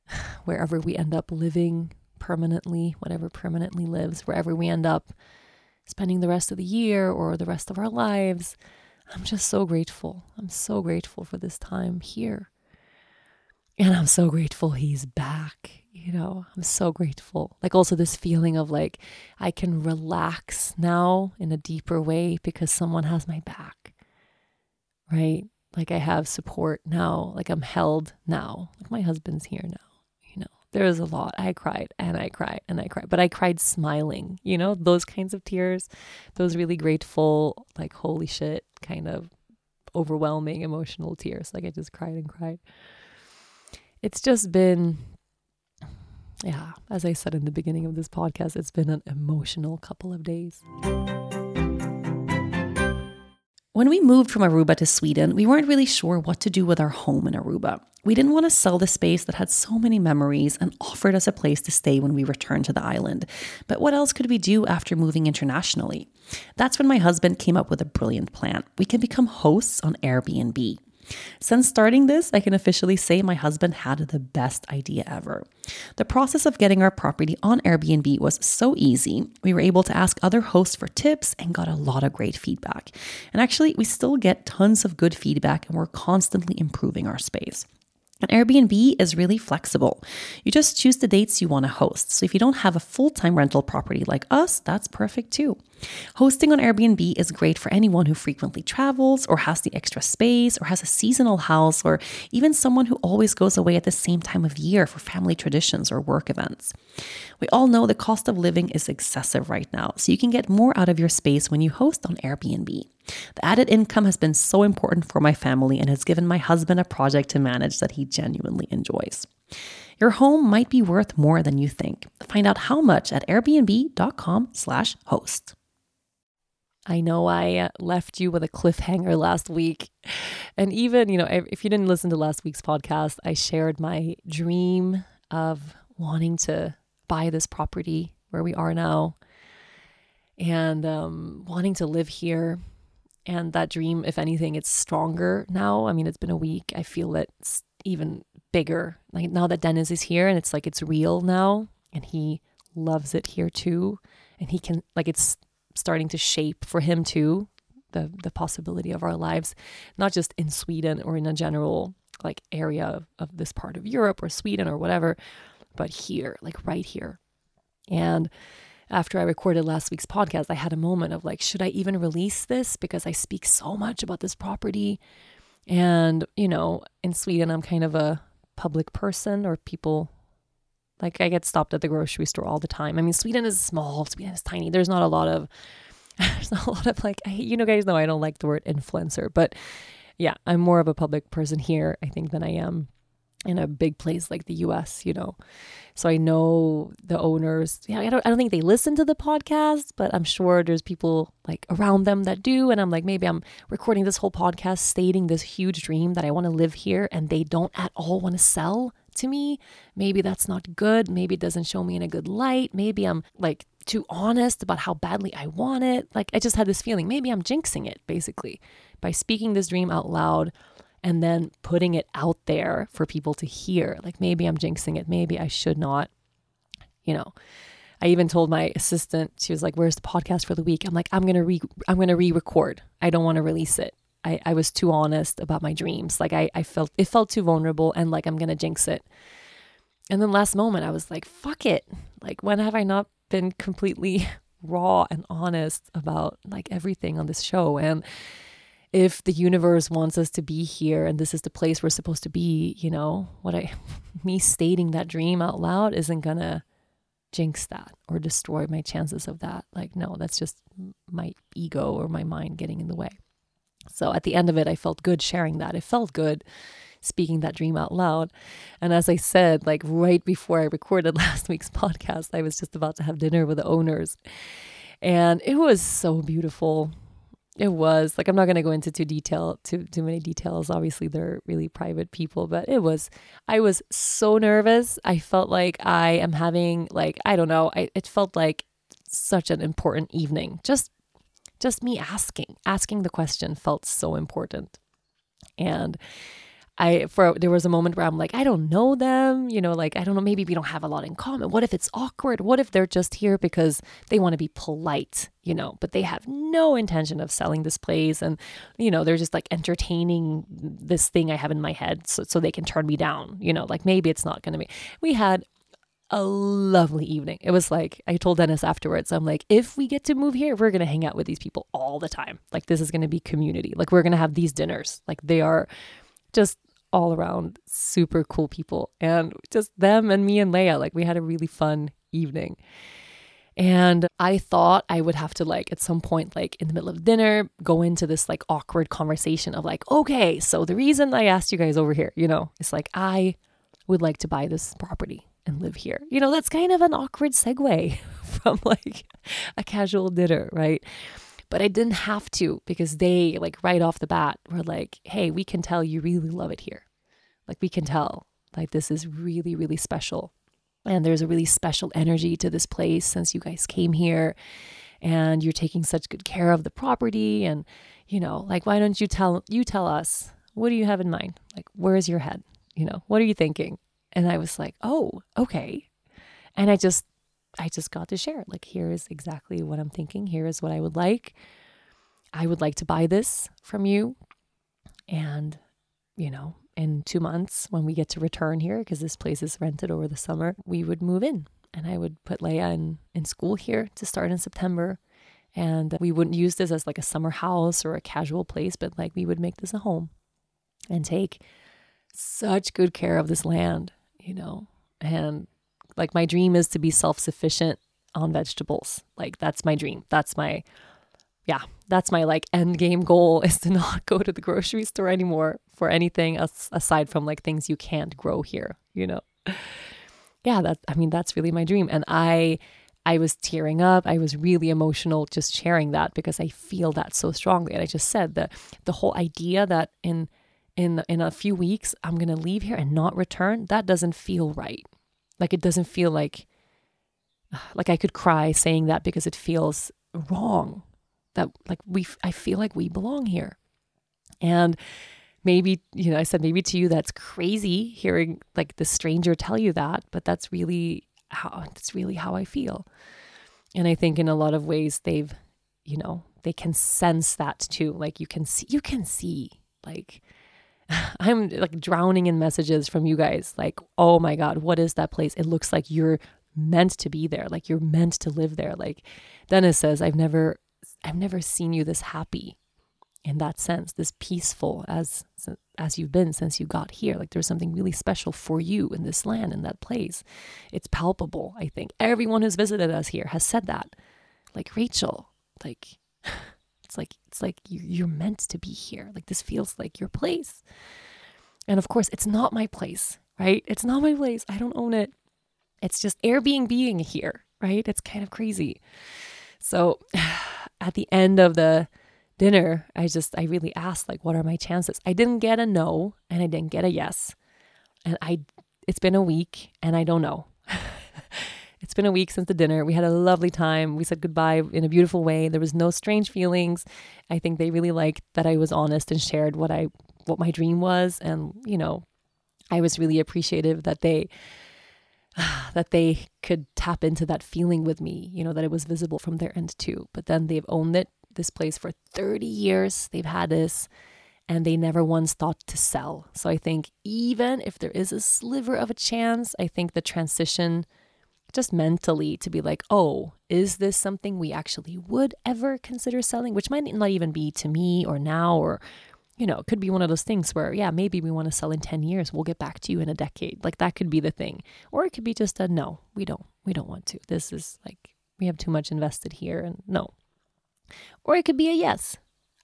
(sighs) Wherever we end up living permanently, whatever permanently lives, wherever we end up spending the rest of the year or the rest of our lives, I'm just so grateful. I'm so grateful for this time here. And I'm so grateful he's back. you know, I'm so grateful. Like, also, this feeling of like I can relax now in a deeper way because someone has my back, right? Like, I have support now, like, I'm held now. Like, my husband's here now. There was a lot. I cried and I cried and I cried, but I cried smiling, you know, those kinds of tears, those really grateful, like, holy shit, kind of overwhelming emotional tears. Like, I just cried and cried. It's just been yeah, as I said in the beginning of this podcast, it's been an emotional couple of days. When we moved from Aruba to Sweden, we weren't really sure what to do with our home in Aruba. We didn't want to sell the space that had so many memories and offered us a place to stay when we returned to the island. But what else could we do after moving internationally? That's when my husband came up with a brilliant plan. We can become hosts on Airbnb. Since starting this, I can officially say my husband had the best idea ever. The process of getting our property on Airbnb was so easy. We were able to ask other hosts for tips and got a lot of great feedback. And actually, we still get tons of good feedback and we're constantly improving our space. And Airbnb is really flexible. You just choose the dates you want to host. So if you don't have a full time rental property like us, that's perfect too. Hosting on Airbnb is great for anyone who frequently travels or has the extra space or has a seasonal house or even someone who always goes away at the same time of year for family traditions or work events. We all know the cost of living is excessive right now, so you can get more out of your space when you host on Airbnb. The added income has been so important for my family and has given my husband a project to manage that he genuinely enjoys. Your home might be worth more than you think. Find out how much at airbnb.com/host. I know I uh, left you with a cliffhanger last week. And even, you know, if you didn't listen to last week's podcast, I shared my dream of wanting to buy this property where we are now and um, wanting to live here. And that dream, if anything, it's stronger now. I mean, it's been a week. I feel it's even bigger. Like now that Dennis is here and it's like it's real now and he loves it here too. And he can, like, it's starting to shape for him too the the possibility of our lives not just in Sweden or in a general like area of, of this part of Europe or Sweden or whatever but here like right here. And after I recorded last week's podcast I had a moment of like should I even release this? Because I speak so much about this property. And you know in Sweden I'm kind of a public person or people like I get stopped at the grocery store all the time. I mean, Sweden is small, Sweden is tiny. There's not a lot of (laughs) there's not a lot of like I, you know guys know I don't like the word influencer, but yeah, I'm more of a public person here, I think, than I am in a big place like the US, you know. So I know the owners. Yeah, I don't I don't think they listen to the podcast, but I'm sure there's people like around them that do and I'm like maybe I'm recording this whole podcast stating this huge dream that I want to live here and they don't at all want to sell to me. Maybe that's not good. Maybe it doesn't show me in a good light. Maybe I'm like too honest about how badly I want it. Like I just had this feeling maybe I'm jinxing it basically by speaking this dream out loud and then putting it out there for people to hear. Like maybe I'm jinxing it. Maybe I should not, you know. I even told my assistant, she was like, Where's the podcast for the week? I'm like, I'm gonna re I'm gonna re-record. I don't want to release it. I, I was too honest about my dreams. Like I, I felt it felt too vulnerable and like I'm gonna jinx it. And then last moment I was like, fuck it. Like when have I not been completely (laughs) raw and honest about like everything on this show? And if the universe wants us to be here and this is the place we're supposed to be, you know, what I (laughs) me stating that dream out loud isn't gonna jinx that or destroy my chances of that. Like, no, that's just my ego or my mind getting in the way. So at the end of it, I felt good sharing that. It felt good speaking that dream out loud. And as I said, like right before I recorded (laughs) last week's podcast, I was just about to have dinner with the owners. And it was so beautiful. It was like I'm not gonna go into too detail too too many details. Obviously, they're really private people, but it was I was so nervous. I felt like I am having like I don't know. I it felt like such an important evening just just me asking, asking the question felt so important. And I for there was a moment where I'm like, I don't know them, you know, like I don't know, maybe we don't have a lot in common. What if it's awkward? What if they're just here because they want to be polite, you know, but they have no intention of selling this place and you know, they're just like entertaining this thing I have in my head so so they can turn me down, you know, like maybe it's not going to be. We had a lovely evening. It was like, I told Dennis afterwards, I'm like, if we get to move here, we're going to hang out with these people all the time. Like, this is going to be community. Like, we're going to have these dinners. Like, they are just all around super cool people. And just them and me and Lea, like, we had a really fun evening. And I thought I would have to, like, at some point, like in the middle of dinner, go into this like awkward conversation of, like, okay, so the reason I asked you guys over here, you know, it's like, I would like to buy this property and live here. You know, that's kind of an awkward segue (laughs) from like a casual dinner, right? But I didn't have to because they, like, right off the bat, were like, hey, we can tell you really love it here. Like, we can tell, like, this is really, really special. And there's a really special energy to this place since you guys came here and you're taking such good care of the property. And, you know, like, why don't you tell, you tell us, what do you have in mind? Like, where's your head? You know, what are you thinking? And I was like, oh, okay. And I just, I just got to share it. Like, here is exactly what I'm thinking. Here is what I would like. I would like to buy this from you. And, you know, in two months when we get to return here, because this place is rented over the summer, we would move in. And I would put Lea in, in school here to start in September. And we wouldn't use this as like a summer house or a casual place, but like we would make this a home and take such good care of this land, you know. And like my dream is to be self sufficient on vegetables. Like that's my dream. That's my yeah, that's my like end game goal (laughs) is to not go to the grocery store anymore for anything as, aside from like things you can't grow here, you know. Yeah, that I mean that's really my dream and I I was tearing up. I was really emotional just sharing that because I feel that so strongly. And I just said that the whole idea that in in in a few weeks I'm going to leave here and not return, that doesn't feel right. Like it doesn't feel like (sighs) like I could cry saying that because it feels wrong. That like we I feel like we belong here. And maybe, you know, I said maybe to you that's crazy hearing like the stranger tell you that, but that's really how that's really how I feel. And I think in a lot of ways they've, you know, they can sense that too. Like you can see you can see like (laughs) I'm like drowning in messages from you guys like, "Oh my god, what is that place? It looks like you're meant to be there. Like you're meant to live there." Like Dennis says, "I've never I've never seen you this happy." In that sense, this peaceful as as you've been since you got here. Like there's something really special for you in this land in that place. It's palpable, I think. Everyone who's visited us here has said that. Like Rachel, like (laughs) It's like it's like you're meant to be here. Like this feels like your place. And of course, it's not my place, right? It's not my place. I don't own it. It's just Airbnb being here, right? It's kind of crazy. So (sighs) at the end of the dinner, I just I really asked like what are my chances? I didn't get a no and I didn't get a yes. And I it's been a week and I don't know. (laughs) It's been a week since the dinner. We had a lovely time. We said goodbye in a beautiful way. There was no strange feelings. I think they really liked that I was honest and shared what I what my dream was and, you know, I was really appreciative that they (sighs) that they could tap into that feeling with me, you know, that it was visible from their end too. But then they've owned it, this place for 30 years. They've had this and they never once thought to sell. So I think even if there is a sliver of a chance, I think the transition just mentally to be like, oh, is this something we actually would ever consider selling? Which might not even be to me or now, or, you know, it could be one of those things where, yeah, maybe we want to sell in 10 years. We'll get back to you in a decade. Like that could be the thing. Or it could be just a no, we don't, we don't want to. This is like, we have too much invested here and no. Or it could be a yes.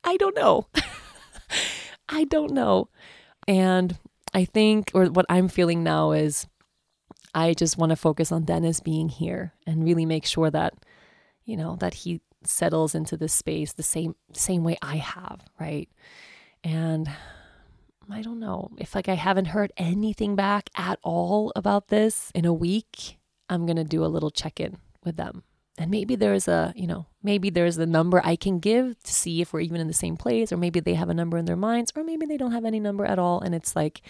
I don't know. (laughs) I don't know. And I think, or what I'm feeling now is, I just want to focus on Dennis being here and really make sure that, you know, that he settles into this space the same same way I have, right? And I don't know if like I haven't heard anything back at all about this in a week, I'm to do a little check-in with them. And maybe there's a, you know, maybe there's a number I can give to see if we're even in the same place, or maybe they have a number in their minds, or maybe they don't have any number at all. And it's like,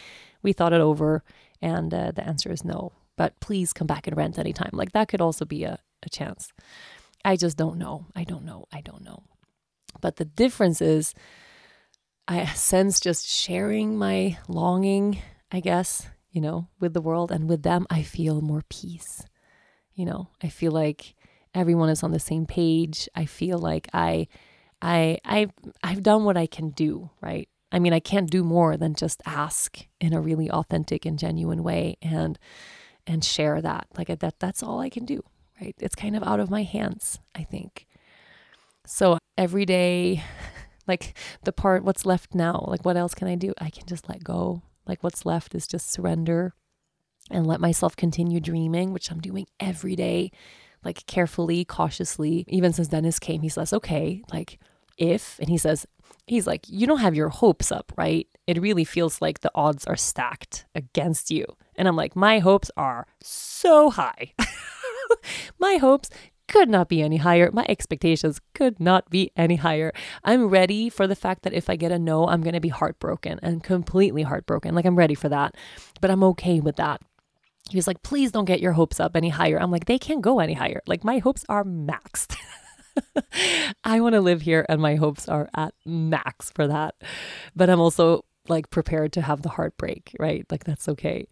we thought it over, and uh, the answer is no but please come back and rent anytime. Like that could also be a, a chance. I just don't know. I don't know. I don't know. But the difference is, I (laughs) sense just sharing my longing, I guess, you know, with the world and with them, I feel more peace. You know, I feel like everyone is on the same page. I feel like I I I I've done what I can do, right? I mean, I can't do more than just ask in a really authentic and genuine way and and share that. Like that that's all I can do, right? It's kind of out of my hands, I think. So every day (laughs) like the part what's left now, like what else can I do? I can just let go. Like what's left is just surrender and let myself continue dreaming, which I'm doing every day, like carefully, cautiously. Even since Dennis came, he says, okay, like if, and he says, he's like, you don't have your hopes up, right? It really feels like the odds are stacked against you. And I'm like, my hopes are so high. (laughs) my hopes could not be any higher. My expectations could not be any higher. I'm ready for the fact that if I get a no, I'm going to be heartbroken and completely heartbroken. Like, I'm ready for that, but I'm okay with that. He was like, please don't get your hopes up any higher. I'm like, they can't go any higher. Like, my hopes are maxed. (laughs) I want to live here and my hopes are at max for that. But I'm also like prepared to have the heartbreak, right? Like that's okay.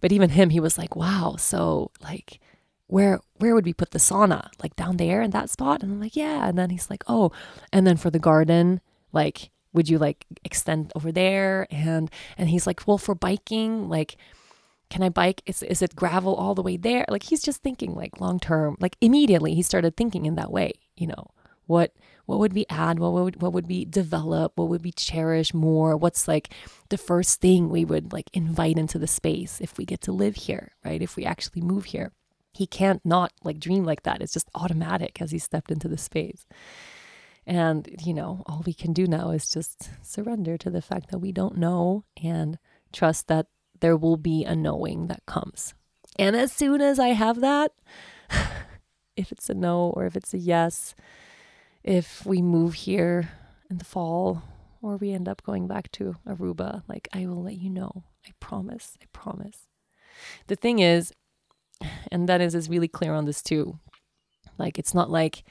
But even him, he was like, wow, so like where where would we put the sauna? Like down there in that spot? And I'm like, yeah. And then he's like, oh, and then for the garden, like would you like extend over there? And and he's like, well, for biking, like can I bike? Is, is it gravel all the way there? Like he's just thinking like long term, like immediately he started thinking in that way, you know, what, what would we add? What would, what would we develop? What would we cherish more? What's like the first thing we would like invite into the space if we get to live here, right? If we actually move here, he can't not like dream like that. It's just automatic as he stepped into the space. And, you know, all we can do now is just surrender to the fact that we don't know and trust that there will be a knowing that comes. And as soon as I have that, (laughs) if it's a no or if it's a yes, if we move here in the fall or we end up going back to Aruba, like I will let you know. I promise. I promise. The thing is, and Dennis is really clear on this too. Like it's not like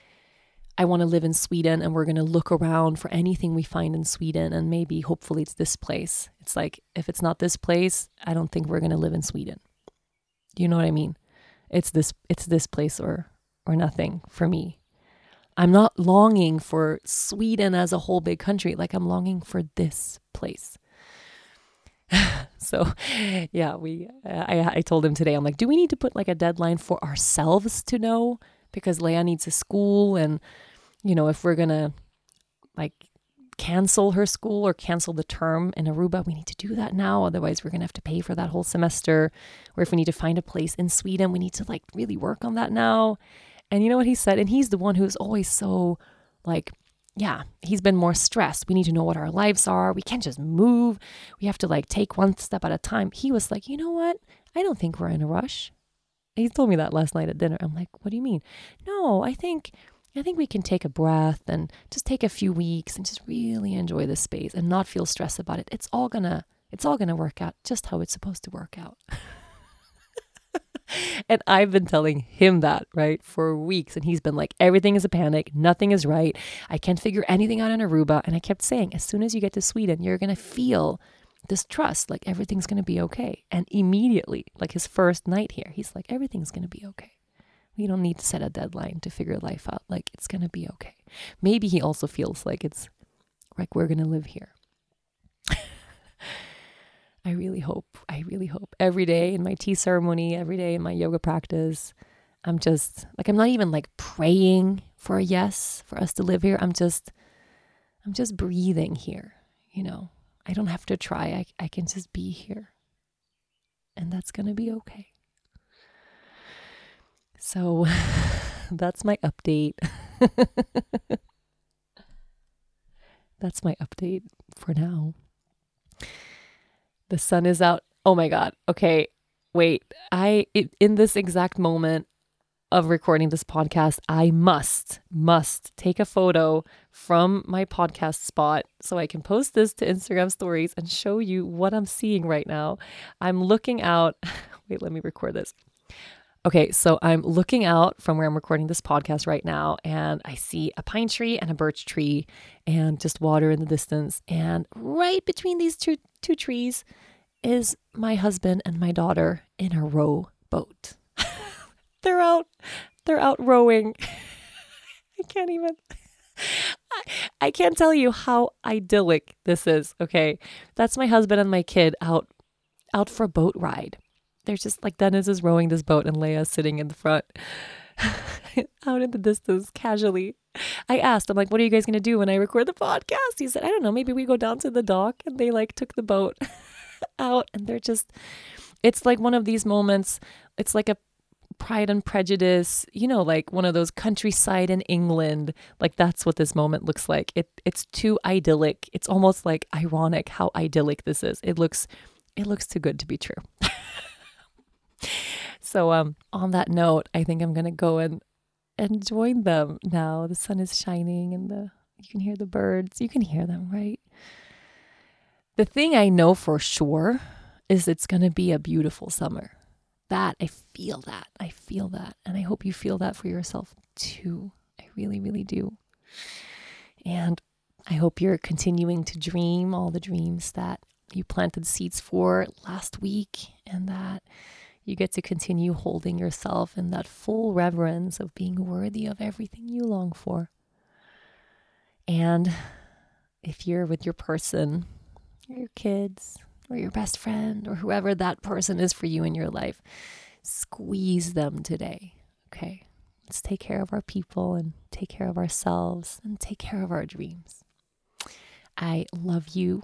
I want to live in Sweden and we're going to look around for anything we find in Sweden and maybe hopefully it's this place. It's like if it's not this place, I don't think we're going to live in Sweden. You know what I mean? It's this it's this place or or nothing for me. I'm not longing for Sweden as a whole big country like I'm longing for this place. (laughs) so yeah, we uh, I I told him today I'm like, "Do we need to put like a deadline for ourselves to know because Lea needs a school and you know, if we're to like cancel her school or cancel the term in Aruba, we need to do that now. Otherwise, we're going to have to pay for that whole semester. Or if we need to find a place in Sweden, we need to like really work on that now. And you know what he said? And he's the one who's always so like, yeah, he's been more stressed. We need to know what our lives are. We can't just move. We have to like take one step at a time. He was like, you know what? I don't think we're in a rush. He told me that last night at dinner. I'm like, what do you mean? No, I think I think we can take a breath and just take a few weeks and just really enjoy the space and not feel stressed about it. It's all gonna it's all gonna work out just how it's supposed to work out. (laughs) (laughs) and I've been telling him that, right, for weeks. And he's been like, everything is a panic. Nothing is right. I can't figure anything out in Aruba. And I kept saying, as soon as you get to Sweden, you're going to feel this trust, like everything's going to be okay. And immediately, like his first night here, he's like, everything's going to be okay. We don't need to set a deadline to figure life out. Like it's going to be okay. Maybe he also feels like it's like we're going to live here. I really hope. I really hope. Every day in my tea ceremony, every day in my yoga practice, I'm just like I'm not even like praying for a yes for us to live here. I'm just I'm just breathing here, you know. I don't have to try. I I can just be here. And that's going to be okay. So (laughs) that's my update. (laughs) that's my update for now. The sun is out. Oh my god. Okay. Wait. I it, in this exact moment of recording this podcast, I must must take a photo from my podcast spot so I can post this to Instagram stories and show you what I'm seeing right now. I'm looking out. (laughs) Wait, let me record this. Okay, so I'm looking out from where I'm recording this podcast right now, and I see a pine tree and a birch tree, and just water in the distance. And right between these two two trees is my husband and my daughter in a row boat. (laughs) they're out they're out rowing. (laughs) I can't even I, I can't tell you how idyllic this is, okay? That's my husband and my kid out out for a boat ride. They're just like Dennis is rowing this boat and Lea's sitting in the front. (laughs) out in the distance casually. I asked, I'm like, what are you guys to do when I record the podcast? He said, I don't know, maybe we go down to the dock. And they like took the boat (laughs) out and they're just, it's like one of these moments. It's like a Pride and Prejudice, you know, like one of those countryside in England. Like that's what this moment looks like. It it's too idyllic. It's almost like ironic how idyllic this is. It looks it looks too good to be true. (laughs) so um on that note, I think I'm to go and and join them now. The sun is shining and the you can hear the birds. You can hear them, right? The thing I know for sure is it's to be a beautiful summer. That I feel that. I feel that. And I hope you feel that for yourself too. I really, really do. And I hope you're continuing to dream all the dreams that you planted seeds for last week and that you get to continue holding yourself in that full reverence of being worthy of everything you long for. And if you're with your person, your kids, or your best friend, or whoever that person is for you in your life, squeeze them today. Okay. Let's take care of our people and take care of ourselves and take care of our dreams. I love you,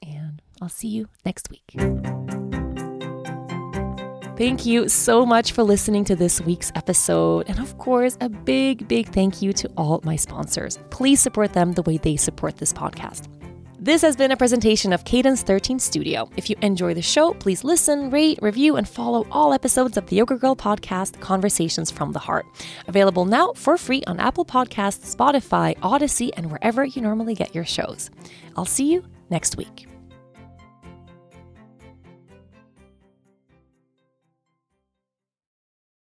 and I'll see you next week. Thank you so much for listening to this week's episode. And of course, a big, big thank you to all my sponsors. Please support them the way they support this podcast. This has been a presentation of Cadence 13 Studio. If you enjoy the show, please listen, rate, review, and follow all episodes of the Yoga Girl podcast, Conversations from the Heart. Available now for free on Apple Podcasts, Spotify, Audacy, and wherever you normally get your shows. I'll see you next week.